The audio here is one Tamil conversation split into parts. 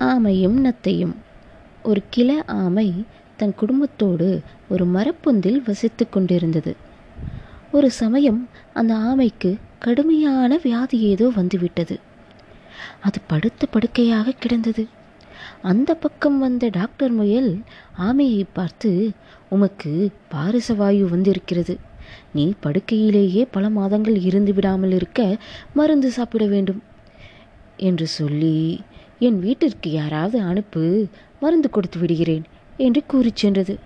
ஆமையும் நத்தையும் ஒரு கிள ஆமை தன் குடும்பத்தோடு ஒரு மரப்பொந்தில் வசித்து கொண்டிருந்தது. ஒரு சமயம் அந்த ஆமைக்கு கடுமையான வியாதி ஏதோ வந்துவிட்டது. அது படுத்த படுக்கையாக கிடந்தது. அந்த பக்கம் வந்த டாக்டர் முயல் ஆமையை பார்த்து உமக்கு பாரிச வாயு வந்திருக்கிறது. நீ படுக்கையிலேயே பல மாதங்கள் இருந்து விடாமல் இருக்க மருந்து சாப்பிட வேண்டும் என்று சொல்லி என் வீட்டிற்கு யாராவது அனுப்பு மருந்து கொடுத்து விடுகிறேன் என்று கூறிச் சென்றது.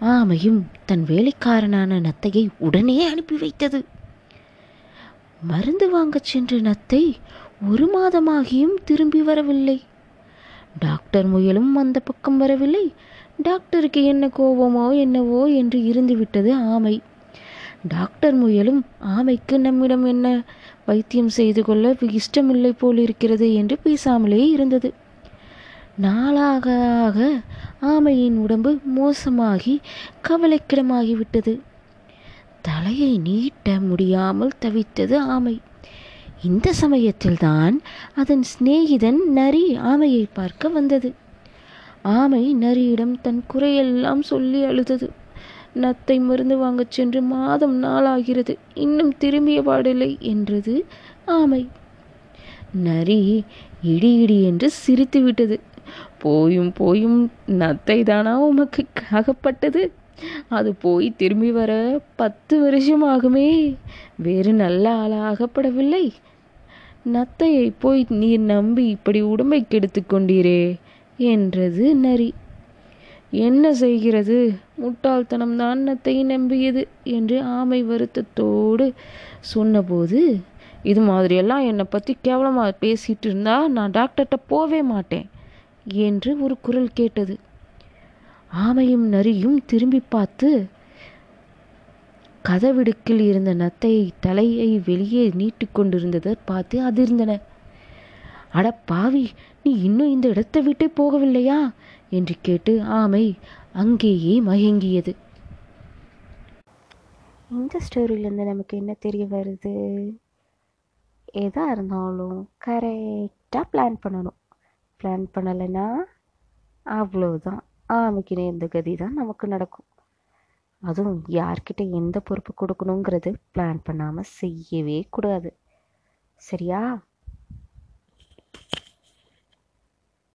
ஆமையும் தன் வேலைக்காரனான நத்தையை உடனே அனுப்பி வைத்தது. மருந்து வாங்கச் சென்ற நத்தை ஒரு மாதமாகியும் திரும்பி வரவில்லை. டாக்டர் முயலும் அந்த பக்கம் வரவில்லை. டாக்டருக்கு என்ன கோபமோ என்னவோ என்று இருந்துவிட்டது ஆமை. டாக்டர் முயலும் ஆமைக்கு நம்மிடம் என்ன? வைத்தியம் செய்து கொள்ள இஷ்டமில்லை போல் இருக்கிறது என்று பேசாமலே இருந்தது. நாளாக ஆக ஆமையின் உடம்பு மோசமாகி கவலைக்கிடமாகிவிட்டது. தலையை நீட்ட முடியாமல் தவித்தது ஆமை. இந்த சமயத்தில்தான் அதன் சிநேகிதன் நரி ஆமையை பார்க்க வந்தது. ஆமை நரியிடம் தன் குறையெல்லாம் சொல்லி அழுதது. நத்தை மருந்து வாங்கச் சென்று மாதம் நாளாகிறது. இன்னும் திரும்பிய பாடில்லை என்றது ஆமை. நரி இடி இடி என்று சிரித்து விட்டது. போயும் போயும் நத்தை தானா உமக்கு அகப்பட்டது? அது போய் திரும்பி வர பத்து வருஷம் ஆகுமே. வேறு நல்ல ஆளா அகப்படவில்லை. நத்தையை போய் நீர் நம்பி இப்படி உடம்பை கெடுத்து கொண்டீரே என்றது நரி. என்ன செய்கிறது? முட்டாள்தனம்தான் அன்னத்தை நம்பியது என்று ஆமை வருத்தத்தோடு சொன்னபோது இது மாதிரியெல்லாம் என்னை பற்றி கேவலமாக பேசிட்டு இருந்தா நான் டாக்டர்கிட்ட போவே மாட்டேன் என்று ஒரு குரல் கேட்டது. ஆமையும் நரியும் திரும்பி பார்த்து கதவிடுக்கில் இருந்த நத்தை தலையை வெளியே நீட்டிக்கொண்டிருந்ததை பார்த்து அதிர்ந்தன. அட பாவி நீ இன்னும் இந்த இடத்தை விட்டே போகவில்லையா? என்று கேட்டு ஆமை அங்கேயே மயங்கியது. இந்த ஸ்டோரியிலேருந்து நமக்கு என்ன தெரிய வருது? எதாக இருந்தாலும் கரெக்டாக பிளான் பண்ணணும். பிளான் பண்ணலைன்னா அவ்வளோதான் ஆமைக்கு நேர்ந்த கதி தான் நமக்கு நடக்கும். அதுவும் யார்கிட்ட எந்த பொறுப்பு கொடுக்கணுங்கிறது பிளான் பண்ணாமல் செய்யவே கூடாது. சரியா?